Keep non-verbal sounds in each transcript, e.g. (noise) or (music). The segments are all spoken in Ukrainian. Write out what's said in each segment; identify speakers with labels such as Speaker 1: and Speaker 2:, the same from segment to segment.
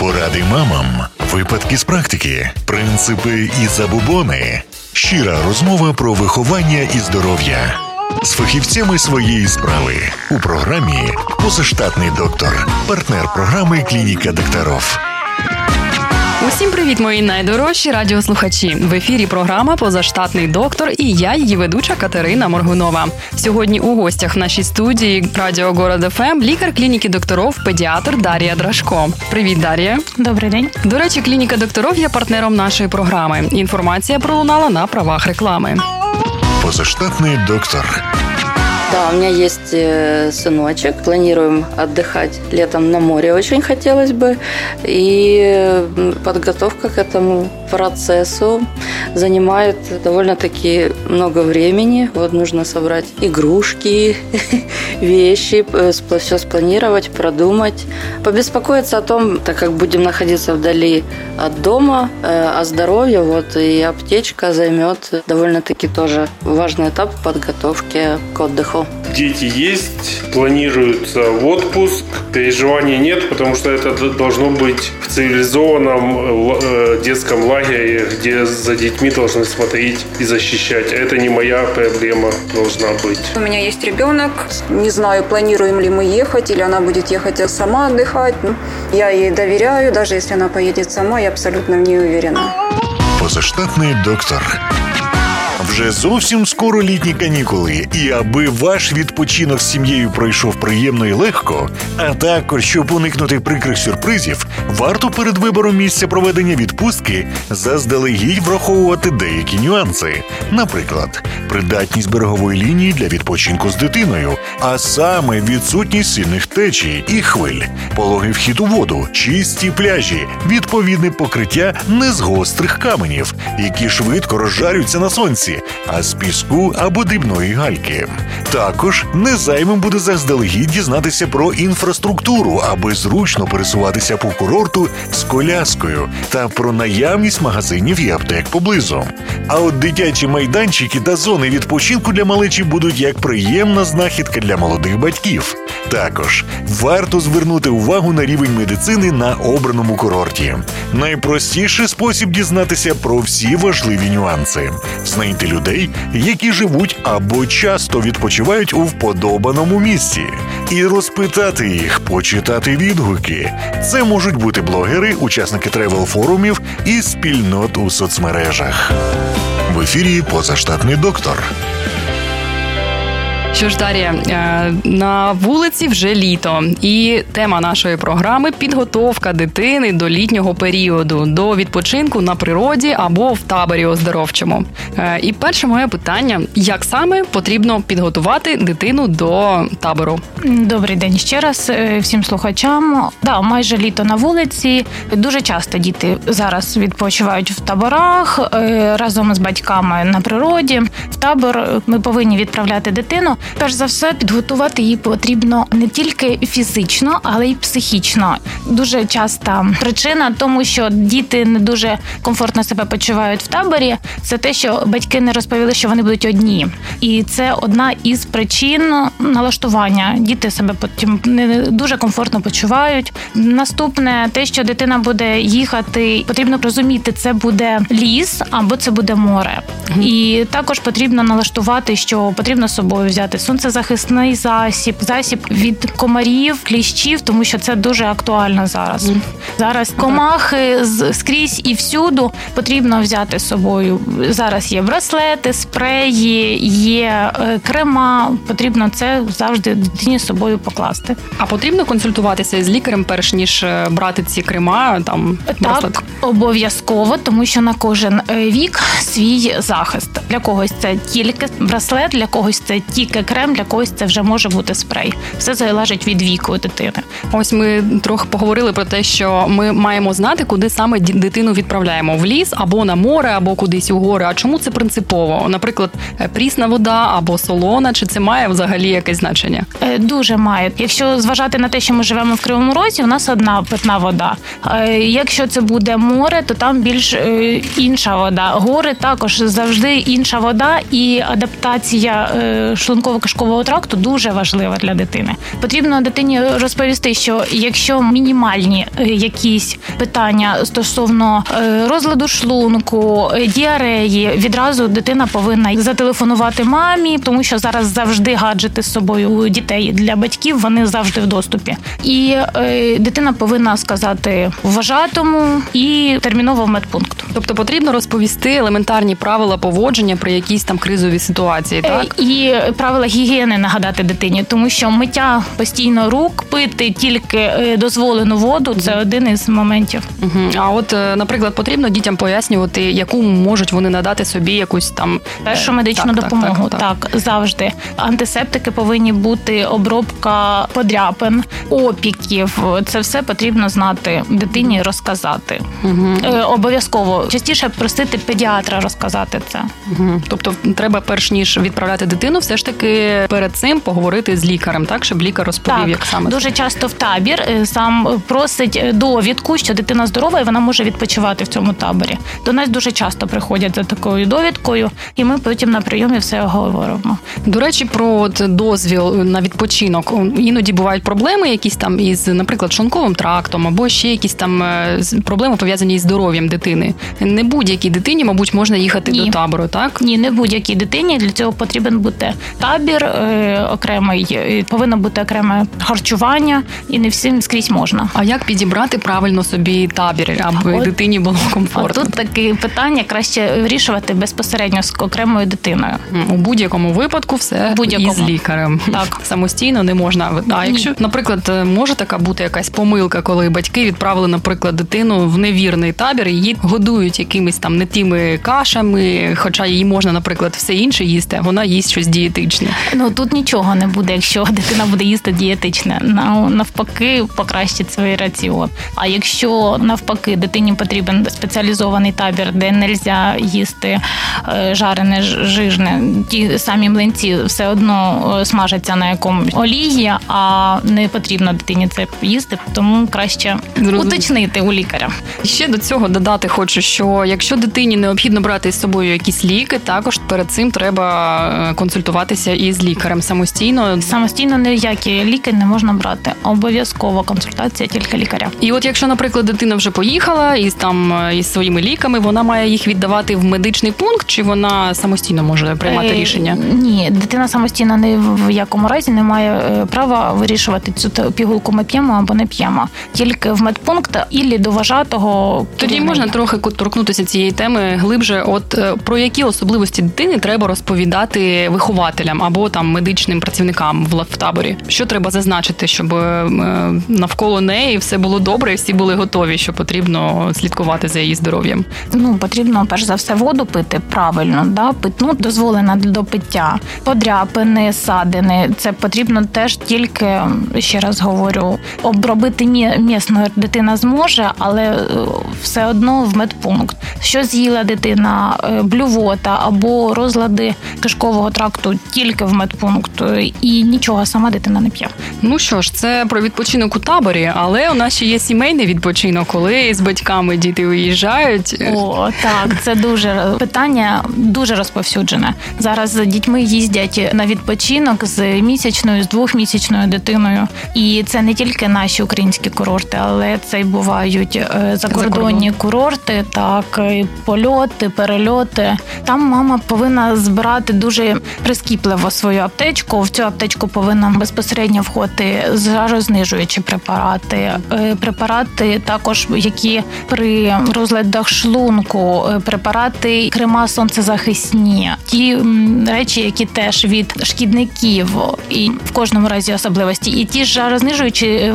Speaker 1: Поради мамам, випадки з практики, принципи і забобони. Щира розмова про виховання і здоров'я з фахівцями своєї справи у програмі Позаштатний доктор, партнер програми Клініка докторов.
Speaker 2: Усім привіт, мої найдорожчі радіослухачі. В ефірі програма Позаштатний доктор і я, її ведуча Катерина Моргунова. Сьогодні у гостях в нашій студії Радіо Город ФМ лікар клініки докторов, педіатр Дар'я Драшко. Привіт, Дар'я.
Speaker 3: Добрий день.
Speaker 2: До речі, клініка докторов є партнером нашої програми. Інформація пролунала на правах реклами.
Speaker 1: Позаштатний доктор
Speaker 4: Да, у меня есть э, сыночек. Планируем отдыхать летом на море. Очень хотелось бы. И подготовка к этому процессу занимает довольно-таки много времени. Вот нужно собрать игрушки, (laughs) вещи, э, все спланировать, продумать. Побеспокоиться о том, так как будем находиться вдали от дома, э, о здоровье, вот и аптечка займет довольно-таки тоже важный этап подготовки к отдыху.
Speaker 5: Дети есть, планируется в отпуск, переживаний нет, потому что это должно быть в цивилизованном э, детском лагере, где за детьми должны смотреть и защищать. Это не моя проблема должна быть.
Speaker 6: У меня есть ребенок, не знаю, планируем ли мы ехать, или она будет ехать сама отдыхать. Ну, я ей доверяю, даже если она поедет сама, я абсолютно в ней уверена.
Speaker 1: Позаштатний доктор. Вже зовсім скоро літні канікули, і аби ваш відпочинок з сім'єю пройшов приємно і легко, а також щоб уникнути прикрих сюрпризів, варто перед вибором місця проведення відпустки заздалегідь враховувати деякі нюанси, наприклад, придатність берегової лінії для відпочинку з дитиною, а саме відсутність сильних течій і хвиль, пологий вхід у воду, чисті пляжі, відповідне покриття не з гострих каменів, які швидко розжарюються на сонці а з піску або дрібної гальки. Також незаймим буде заздалегідь дізнатися про інфраструктуру, аби зручно пересуватися по курорту з коляскою та про наявність магазинів і аптек поблизу. А от дитячі майданчики та зони відпочинку для малечі будуть як приємна знахідка для молодих батьків. Також варто звернути увагу на рівень медицини на обраному курорті. Найпростіший спосіб дізнатися про всі важливі нюанси. Знайти людей, які живуть або часто відпочивають у вподобаному місці, і розпитати їх, почитати відгуки. Це можуть бути блогери, учасники тревел-форумів і спільнот у соцмережах. В ефірі позаштатний доктор.
Speaker 2: Що ж, Дар'я, е, на вулиці вже літо, і тема нашої програми підготовка дитини до літнього періоду, до відпочинку на природі або в таборі оздоровчому. Е, і перше моє питання: як саме потрібно підготувати дитину до табору?
Speaker 3: Добрий день ще раз е, всім слухачам. Да, майже літо на вулиці. Дуже часто діти зараз відпочивають в таборах разом з батьками на природі. В табор ми повинні відправляти дитину. Перш за все, підготувати її потрібно не тільки фізично, але й психічно. Дуже часта причина, тому що діти не дуже комфортно себе почувають в таборі. Це те, що батьки не розповіли, що вони будуть одні, і це одна із причин налаштування. Діти себе потім не дуже комфортно почувають. Наступне те, що дитина буде їхати, потрібно розуміти, це буде ліс або це буде море, і також потрібно налаштувати, що потрібно з собою взяти сонцезахисний засіб, засіб від комарів, кліщів, тому що це дуже актуально зараз. Зараз комахи скрізь і всюду потрібно взяти з собою. Зараз є браслети, спреї, є е, крема. Потрібно це завжди дитині з собою покласти.
Speaker 2: А потрібно консультуватися з лікарем, перш ніж е, брати ці крема. Там браслет?
Speaker 3: так обов'язково, тому що на кожен е, вік свій захист. Для когось це тільки браслет, для когось це тільки крем, для когось це вже може бути спрей. Все залежить від віку дитини.
Speaker 2: Ось ми трохи поговорили про те, що ми маємо знати, куди саме дитину відправляємо в ліс або на море, або кудись у гори. А чому це принципово? Наприклад, е, прісна вода або солона, чи це має взагалі якесь значення?
Speaker 3: Е, дуже має. Якщо зважати на те, що ми живемо в Кривому Розі, у нас одна питна вода. Е, якщо це буде море, то там більш інша вода. Гори також завжди інша вода і адаптація шлункової шлунково-кишкового тракту дуже важлива для дитини. Потрібно дитині розповісти, що якщо мінімальні е, якісь питання стосовно е, розладу шлунку, е, діареї, відразу дитина повинна зателефонувати мамі, тому що зараз завжди гаджети з собою у дітей для батьків вони завжди в доступі. І дитина повинна сказати вважатому і терміново в медпункт.
Speaker 2: Тобто потрібно розповісти елементарні правила поводження при якійсь там кризовій ситуації, так
Speaker 3: і правила гігієни нагадати дитині, тому що миття постійно рук пити тільки дозволену воду це один із моментів.
Speaker 2: Угу. А от, е, наприклад, потрібно дітям пояснювати, яку можуть вони надати собі якусь там
Speaker 3: першу медичну так, допомогу. Так, так, так, завжди антисептики повинні бути обробка подряпин, опіків. Це все потрібно знати дитині, розказати. Угу. Обов'язково частіше просити педіатра розказати це.
Speaker 2: Угу. Тобто, треба перш ніж відправляти дитину, все ж таки перед цим поговорити з лікарем, так щоб лікар розповів,
Speaker 3: так,
Speaker 2: як саме
Speaker 3: дуже
Speaker 2: це.
Speaker 3: часто в табір е, сам просить довідку, що дитина здорова і вона може відпочивати в цьому таборі. До нас дуже часто приходять за такою довідкою, і ми потім на прийомі все говоримо.
Speaker 2: До речі, про дозвіл на відпочинок іноді бувають проблеми, якісь там із, наприклад, шлунковим трактом, або ще якісь там е, проблеми пов'язані із здоров'ям дитини. Не будь-якій дитині, мабуть, можна їхати Ні. до табору, так
Speaker 3: ні, не будь-якій дитині. Для цього потрібен бути табір е, окремий, повинно бути окреме харчування, і не всім скрізь можна.
Speaker 2: А як підібрати правильно собі табір, аби От, дитині було комфортно?
Speaker 3: Тут таке питання краще вирішувати безпосередньо з окремою дитиною.
Speaker 2: У будь-якому випадку все будь-якому. із лікарем. Так (laughs) самостійно не можна. А якщо, наприклад, може така бути якась помилка, коли батьки відправили, наприклад, дитину в невірний табір, і її годують якимись там не тими кашами, хоча їй можна, наприклад, все інше їсти, а вона їсть щось дієтичне.
Speaker 3: Ну тут нічого не буде, якщо (laughs) дитина буде їсти дієтичне. Навпаки, покращить свій раціон. А якщо навпаки дитині потрібен спеціалізований табір, де не можна їсти е, жарене жижне, ті самі млинці все одно е, смажаться на якомусь олії, а не потрібно дитині це їсти, тому краще Зрозуміло. уточнити у лікаря.
Speaker 2: Ще до цього додати хочу, що якщо дитині необхідно брати з собою якісь ліки, також перед цим треба е, консультуватися із лікарем самостійно.
Speaker 3: Самостійно ніякі ліки не можна брати. Обов'язково консультація тільки лікаря.
Speaker 2: І от якщо, наприклад, дитина вже поїхала із там е, із своїми ліками, вона має їх віддавати в медичний пункт, чи вона самостійно може приймати е, рішення?
Speaker 3: Ні, дитина самостійно не в якому разі не має е, права вирішувати цю пігулку. Ми п'ємо або не п'ємо. Тільки в медпункт і до вважатого
Speaker 2: тоді можна трохи торкнутися цієї теми глибше. От про які особливості дитини треба розповідати вихователям або там медичним працівникам в таборі? Що треба зазначити, щоб навколо неї все було добре, і всі були готові, що потрібно слідкувати за її здоров'ям.
Speaker 3: Ну потрібно перш за все воду пити правильно, да питну дозволена до пиття, подряпини, садини. Це потрібно теж тільки ще раз говорю, обробити місно дитина зможе, але е, все одно в медпункт. Що з'їла дитина, е, блювота або розлади кишкового тракту тільки в медпункт, і нічого сама дитина не п'є.
Speaker 2: Ну що ж, це про відпочинок у таборі, але у нас ще є сімейний відпочинок, коли з батьками діти виїжджають.
Speaker 3: О, так, це дуже питання дуже розповсюджене. Зараз дітьми їздять на відпочинок з місячною, з двохмісячною дитиною, і це не тільки наші українські курорти, але це й бувають е, закордонні курорти, так польоти, перельоти. Там мама повинна збирати дуже прискіпливо свою аптечку. В цю аптечку повинна безпосередньо входити жарознижуючі препарати, е, препарати також, які при розладах шлунку, е, препарати крема сонцезахисні, ті речі, які теж від шкідників, і в кожному разі особливості, і ті ж жарознижуючі е,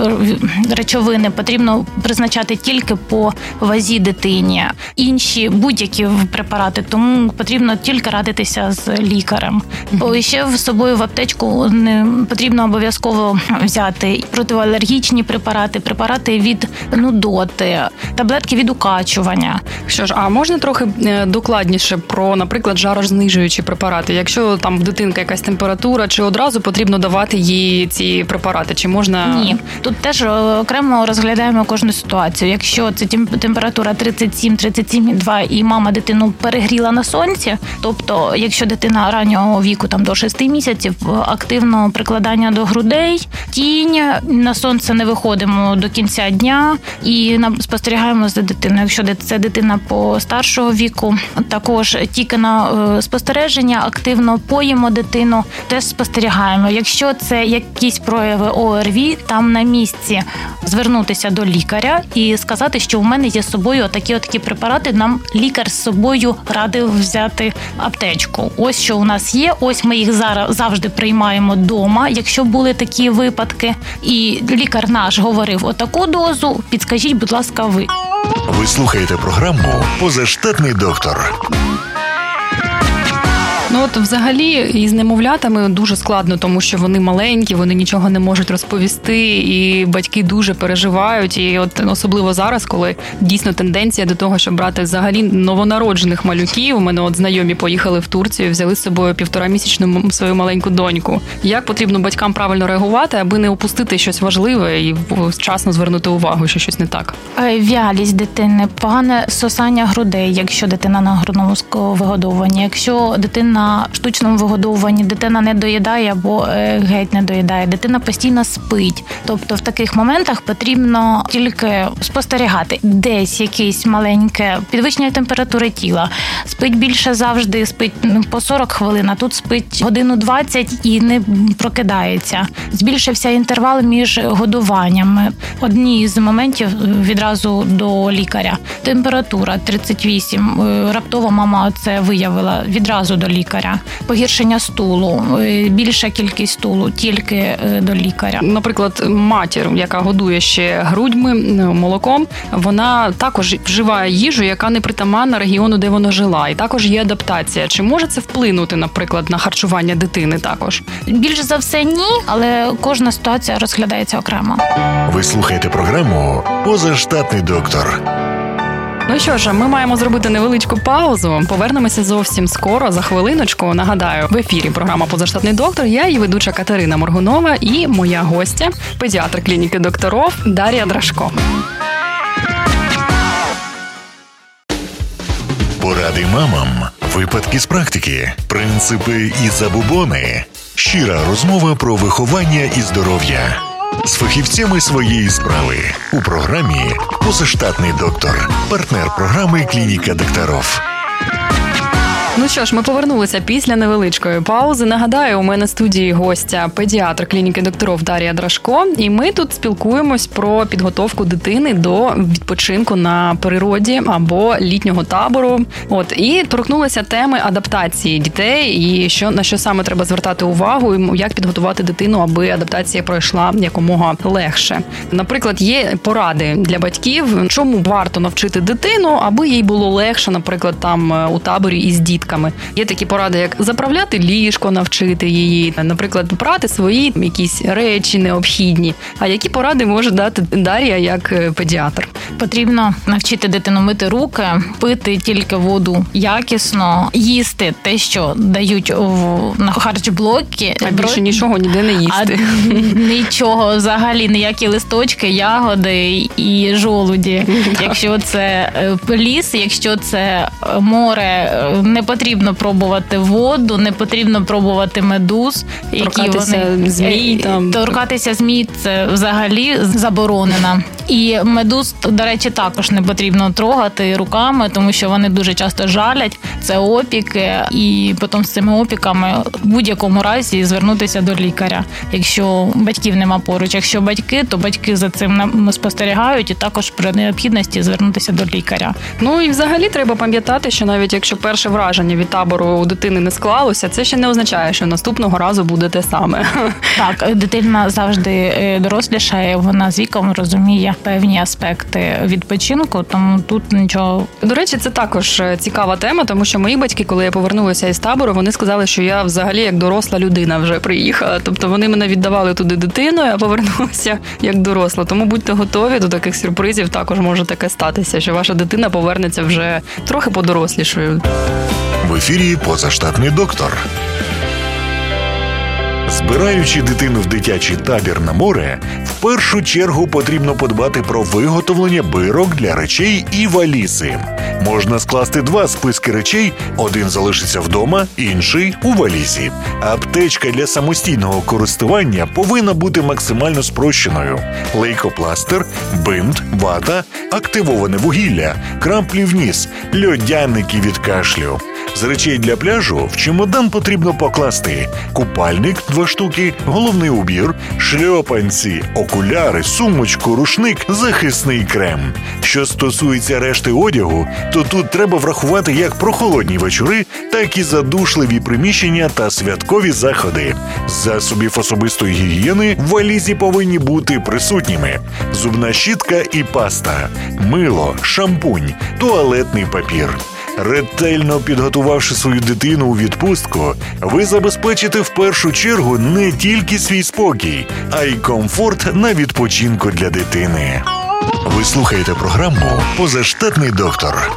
Speaker 3: речовини потрібно призначати тільки по вазі дитині, інші будь-які препарати, тому потрібно тільки радитися з лікарем. Бо ще з собою в аптечку не потрібно обов'язково взяти протиалергічні препарати, препарати від нудоти, таблетки від укачування.
Speaker 2: Що ж, а можна трохи е, докладніше про, наприклад, жарознижуючі препарати? Якщо там в дитинка якась температура, чи одразу потрібно давати їй ці препарати? Чи можна
Speaker 3: ні? Тут теж е, окремо розглядаємо кожну ситуацію. Якщо це температура 37-37,2 і мама дитину перегріла на сонці, тобто, якщо дитина раннього віку там до 6 місяців активного прикладання до грудей, тінь на сонце не виходимо до кінця дня і спостерігаємо за дитиною. Якщо це дитина по старшого віку, також тільки на е, спостереження активно поїмо дитину, теж спостерігаємо. Якщо це якісь прояви ОРВІ, там на місці звернутися до лікаря і сказати, що у мене є з собою такі такі препарати. Нам лікар з собою радив взяти аптечку. Ось що у нас є. Ось ми їх зараз завжди приймаємо дома, якщо були такі випадки. І лікар наш говорив отаку дозу. Підскажіть, будь ласка, ви.
Speaker 1: Ви слухаєте програму Позаштатний доктор.
Speaker 2: Ну от взагалі із немовлятами дуже складно, тому що вони маленькі, вони нічого не можуть розповісти, і батьки дуже переживають. І от особливо зараз, коли дійсно тенденція до того, щоб брати взагалі новонароджених малюків. У мене от знайомі поїхали в Турцію, взяли з собою півторамісячну свою маленьку доньку. Як потрібно батькам правильно реагувати, аби не опустити щось важливе і вчасно звернути увагу, що щось не так.
Speaker 3: Е, вялість дитини, погане сосання грудей, якщо дитина на грудному вигодовуванні, якщо дитина штучному вигодовуванні дитина не доїдає або е, геть не доїдає, дитина постійно спить. Тобто в таких моментах потрібно тільки спостерігати десь якесь маленьке підвищення температури тіла. Спить більше завжди, спить ну, по 40 хвилин, а тут спить годину 20 і не прокидається. Збільшився інтервал між годуваннями. Одні з моментів відразу до лікаря. Температура 38. Е, раптово мама це виявила відразу до лікаря лікаря, погіршення стулу, е, більша кількість стулу тільки е, до лікаря.
Speaker 2: Наприклад, матір, яка годує ще грудьми молоком, вона також вживає їжу, яка не притаманна регіону, де вона жила, і також є адаптація. Чи може це вплинути, наприклад, на харчування дитини? Також
Speaker 3: більш за все, ні, але кожна ситуація розглядається окремо.
Speaker 1: Ви слухаєте програму Позаштатний доктор.
Speaker 2: Ну що ж, ми маємо зробити невеличку паузу. Повернемося зовсім скоро за хвилиночку. Нагадаю, в ефірі програма Позаштатний доктор. Я її ведуча Катерина Моргунова і моя гостя, педіатр клініки докторов Дар'я Драшко.
Speaker 1: Поради мамам, випадки з практики, принципи і забубони. Щира розмова про виховання і здоров'я з фахівцями своєї справи у програмі Позаштатний доктор, партнер програми Клініка докторов.
Speaker 2: Ну що ж, ми повернулися після невеличкої паузи. Нагадаю, у мене студії гостя педіатр клініки докторов Дар'я Драшко, і ми тут спілкуємось про підготовку дитини до відпочинку на природі або літнього табору. От і торкнулися теми адаптації дітей, і що на що саме треба звертати увагу, і як підготувати дитину, аби адаптація пройшла якомога легше. Наприклад, є поради для батьків, чому варто навчити дитину, аби їй було легше, наприклад, там е, у таборі із дітками дітками. Є такі поради, як заправляти ліжко, навчити її, наприклад, брати свої якісь речі необхідні. А які поради може дати Дар'я як е, педіатр?
Speaker 3: Потрібно навчити дитину мити руки, пити тільки воду якісно, їсти те, що дають в на харчблокі.
Speaker 2: А більше нічого ніде не їсти.
Speaker 3: А (laughs) Нічого взагалі, ніякі листочки, ягоди і жолуді. (laughs) Якщо це е, ліс, якщо це е, море, не потрібно пробувати воду, не потрібно пробувати медуз,
Speaker 2: які вони змій там
Speaker 3: торкатися змій це взагалі заборонено. І медуз, до речі, також не потрібно трогати руками, тому що вони дуже часто жалять. Це опіки, і потім з цими опіками в будь-якому разі звернутися до лікаря. Якщо батьків нема поруч, якщо батьки, то батьки за цим спостерігають і також при необхідності звернутися до лікаря.
Speaker 2: Ну і взагалі треба пам'ятати, що навіть якщо перше враження від табору у дитини не склалося, це ще не означає, що наступного разу буде те саме.
Speaker 3: Так, дитина завжди е, дорослішає, вона з віком розуміє певні аспекти відпочинку, тому тут нічого.
Speaker 2: До речі, це також е, цікава тема, тому що мої батьки, коли я повернулася із табору, вони сказали, що я взагалі як доросла людина вже приїхала. Тобто вони мене віддавали туди дитиною, а повернулася (laughs) як доросла. Тому будьте готові до таких сюрпризів. Також може таке статися, що ваша дитина повернеться вже трохи подорослішою.
Speaker 1: В ефірі позаштатний доктор Збираючи дитину в дитячий табір на море, в першу чергу потрібно подбати про виготовлення бирок для речей і валізи. Можна скласти два списки речей: один залишиться вдома, інший у валізі. Аптечка для самостійного користування повинна бути максимально спрощеною: лейкопластир, бинт, вата, активоване вугілля, крамплі в ніс, льодяники від кашлю. З речей для пляжу в чемодан потрібно покласти купальник два штуки, головний убір, шльопанці, окуляри, сумочку, рушник, захисний крем. Що стосується решти одягу, то тут треба врахувати як прохолодні вечори, так і задушливі приміщення та святкові заходи. Засобів особистої гігієни в валізі повинні бути присутніми: зубна щітка і паста, мило, шампунь, туалетний папір. Ретельно підготувавши свою дитину у відпустку, ви забезпечите в першу чергу не тільки свій спокій, а й комфорт на відпочинку для дитини. Ви слухаєте програму Позаштатний доктор.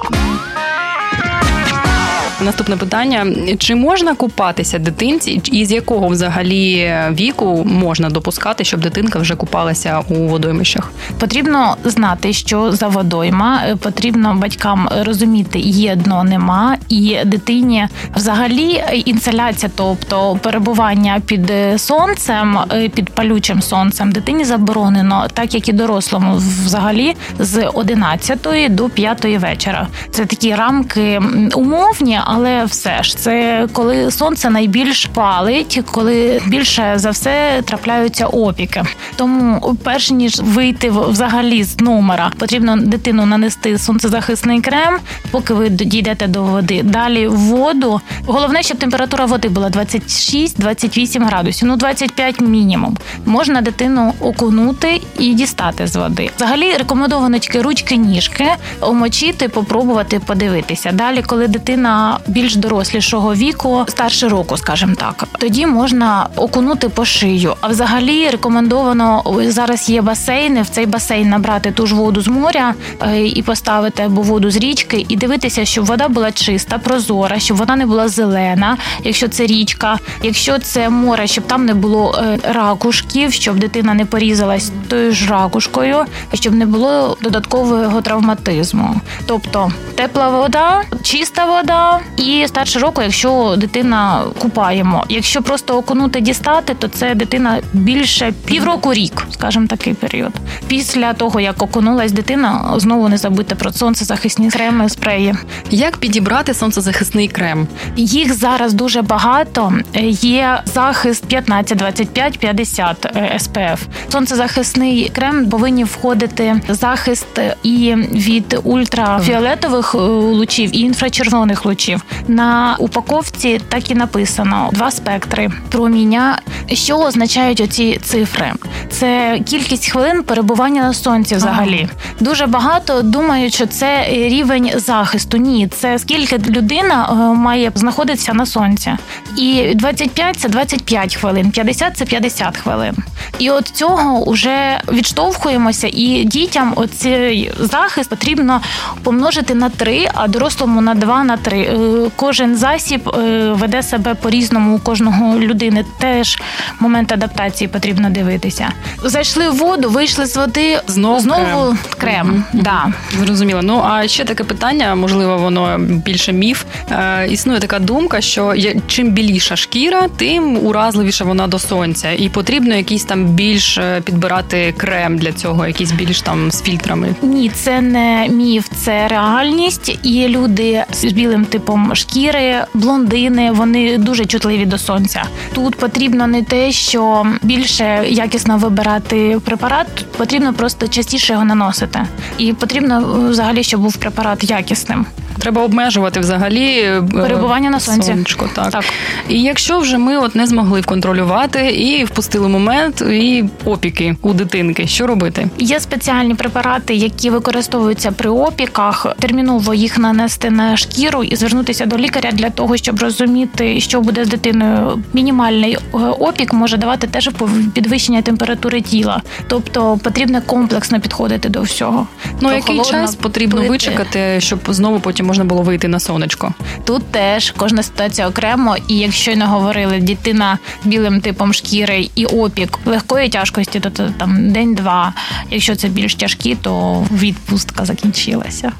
Speaker 2: Наступне питання: чи можна купатися дитинці, і з якого взагалі віку можна допускати, щоб дитинка вже купалася у водоймищах?
Speaker 3: Потрібно знати, що за водойма е, потрібно батькам розуміти, є дно, нема, і дитині взагалі інсоляція, тобто перебування під сонцем, е, під палючим сонцем, дитині заборонено, так як і дорослому, взагалі з 11 до 5 вечора. Це такі рамки умовні але все ж це коли сонце найбільш палить, коли більше за все трапляються опіки. Тому, перш ніж вийти взагалі з номера, потрібно дитину нанести сонцезахисний крем, поки ви дійдете до води. Далі воду. Головне, щоб температура води була 26-28 градусів, ну 25 мінімум. Можна дитину окунути і дістати з води. Взагалі рекомендовано тільки ручки, ніжки, омочити, попробувати подивитися. Далі, коли дитина більш дорослішого віку, старше року, скажімо так, тоді можна окунути по шию. А взагалі рекомендовано зараз є басейни. В цей басейн набрати ту ж воду з моря е, і поставити або воду з річки, і дивитися, щоб вода була чиста, прозора, щоб вона не була зелена, якщо це річка, якщо це море, щоб там не було е, ракушків, щоб дитина не порізалась тою ж ракушкою, щоб не було додаткового травматизму. Тобто тепла вода, чиста вода і старше року, якщо дитина купаємо. Якщо просто окунути дістати, то це дитина більше півроку рік, скажімо, такий період. Після того як окунулась дитина, знову не забудьте про сонцезахисні креми, спреї.
Speaker 2: Як підібрати сонцезахисний крем?
Speaker 3: Їх зараз дуже багато. Є захист 15, 25, 50 SPF. Сонцезахисний крем повинні входити захист і від ультрафіолетових е, лучів, і інфрачервоних лучів. На упаковці так і написано два спектри проміння. Що означають оці цифри? Це кількість хвилин перебування на сонці. Взагалі ага. дуже багато думають, що це рівень захисту. Ні, це скільки людина е, має знаходитися на сонці. І 25 – це 25 хвилин, 50 – це 50 хвилин. І от цього вже відштовхуємося, і дітям оцей захист потрібно помножити на 3, а дорослому на 2, на 3 кожен засіб е, веде себе по-різному у кожного людини. Теж момент адаптації потрібно дивитися. Зайшли в воду, вийшли з води,
Speaker 2: знову
Speaker 3: знову крем. крем. Mm-hmm. Да.
Speaker 2: Зрозуміло. Ну а ще таке питання, можливо, воно більше міф. Е, Існує така думка, що чим біліша шкіра, тим уразливіша вона до сонця, і потрібно якийсь там більш е, підбирати крем для цього, якийсь більш там з фільтрами.
Speaker 3: Ні, це не міф, це реальність. І люди з білим типом шкіри, блондини, вони дуже чутливі до сонця. Тут потрібно не те, що більше якісно вибирати препарат, потрібно просто частіше його наносити, і потрібно взагалі, щоб був препарат якісним.
Speaker 2: Треба обмежувати взагалі е,
Speaker 3: перебування на сонці.
Speaker 2: Сонечко, так. так. І якщо вже ми от не змогли вконтролювати і впустили момент, і опіки у дитинки, що робити?
Speaker 3: Є спеціальні препарати, які використовуються при опіках. Терміново їх нанести на шкіру і звернутися до лікаря для того, щоб розуміти, що буде з дитиною. Мінімальний е, опік може давати теж підвищення температури тіла, тобто потрібно комплексно підходити до всього.
Speaker 2: Ну який час потрібно пити. вичекати, щоб знову потім можна було вийти на сонечко.
Speaker 3: Тут теж кожна ситуація окремо, і якщо не говорили дитина білим типом шкіри і опік легкої тяжкості, то там день-два. Якщо це більш тяжкі, то відпустка закінчилася.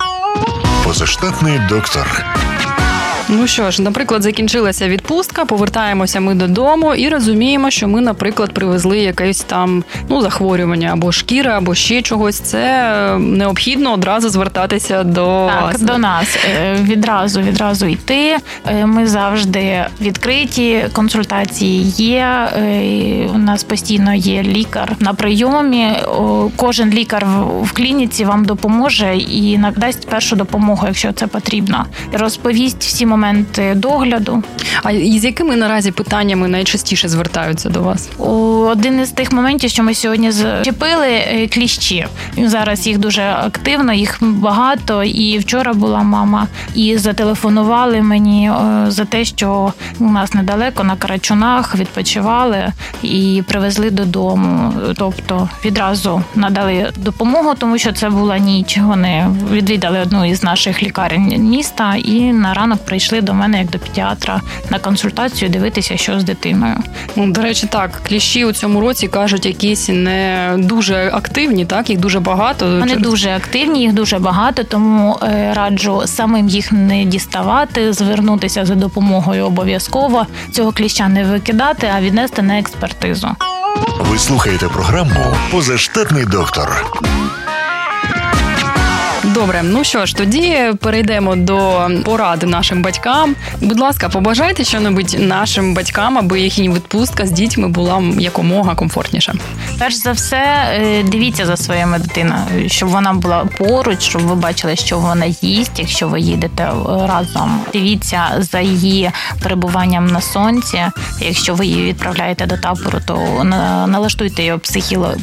Speaker 1: Позаштатний доктор.
Speaker 2: Ну що ж, наприклад, закінчилася відпустка, повертаємося ми додому і розуміємо, що ми, наприклад, привезли якесь там ну захворювання або шкіра, або ще чогось. Це е, необхідно одразу звертатися до
Speaker 3: так,
Speaker 2: вас.
Speaker 3: до нас е, відразу відразу йти. Е, ми завжди відкриті. Консультації є. У нас постійно є лікар на прийомі. Кожен лікар в клініці вам допоможе і надасть першу допомогу, якщо це потрібно. Розповість всі моменти моменти догляду.
Speaker 2: А з якими наразі питаннями найчастіше звертаються до вас?
Speaker 3: Один із тих моментів, що ми сьогодні зчепили е, кліщі. Зараз їх дуже активно, їх багато. І вчора була мама, і зателефонували мені е, за те, що у нас недалеко на Карачунах відпочивали і привезли додому. Тобто відразу надали допомогу, тому що це була ніч. Вони відвідали одну із наших лікарень міста і на ранок прийшли прийшли до мене як до педіатра на консультацію дивитися, що з дитиною.
Speaker 2: Ну, До речі, так кліщі у цьому році кажуть, якісь не дуже активні, так їх дуже багато.
Speaker 3: Вони Через... дуже активні, їх дуже багато, тому е, раджу самим їх не діставати, звернутися за допомогою обов'язково цього кліща не викидати, а віднести на експертизу.
Speaker 1: Ви слухаєте програму Позаштатний доктор.
Speaker 2: Добре, ну що ж, тоді перейдемо до поради нашим батькам. Будь ласка, побажайте що-небудь нашим батькам, аби їхня відпустка з дітьми була якомога комфортніша.
Speaker 3: Перш за все, е, дивіться за своїми дитиною, щоб вона була поруч, щоб ви бачили, що вона їсть, якщо ви їдете разом. Дивіться за її перебуванням на сонці. Якщо ви її відправляєте до табору, то налаштуйте її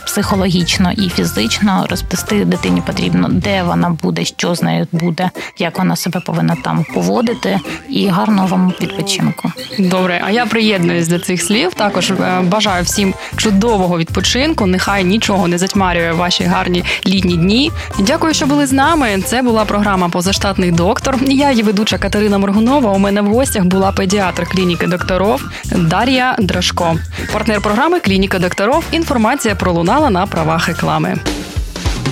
Speaker 3: психологічно і фізично. Розписти дитині потрібно, де вона буде, що з нею буде, як вона себе повинна там поводити, і гарного вам відпочинку.
Speaker 2: Добре, а я приєднуюсь до цих слів. Також е, бажаю всім чудового відпочинку. Нехай нічого не затьмарює ваші гарні літні дні. Дякую, що були з нами. Це була програма Позаштатний доктор. Я її ведуча Катерина Моргунова. У мене в гостях була педіатр клініки докторов Дар'я Драшко. Партнер програми Клініка докторов. Інформація пролунала на правах реклами.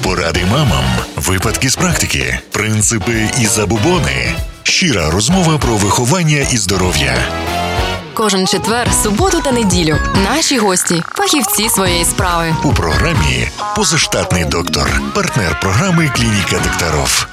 Speaker 1: Поради мамам, випадки з практики, принципи і забубони. Щира розмова про виховання і здоров'я.
Speaker 7: Кожен четвер, суботу та неділю. Наші гості, фахівці своєї справи.
Speaker 1: У програмі Позаштатний доктор, партнер програми Клініка докторов.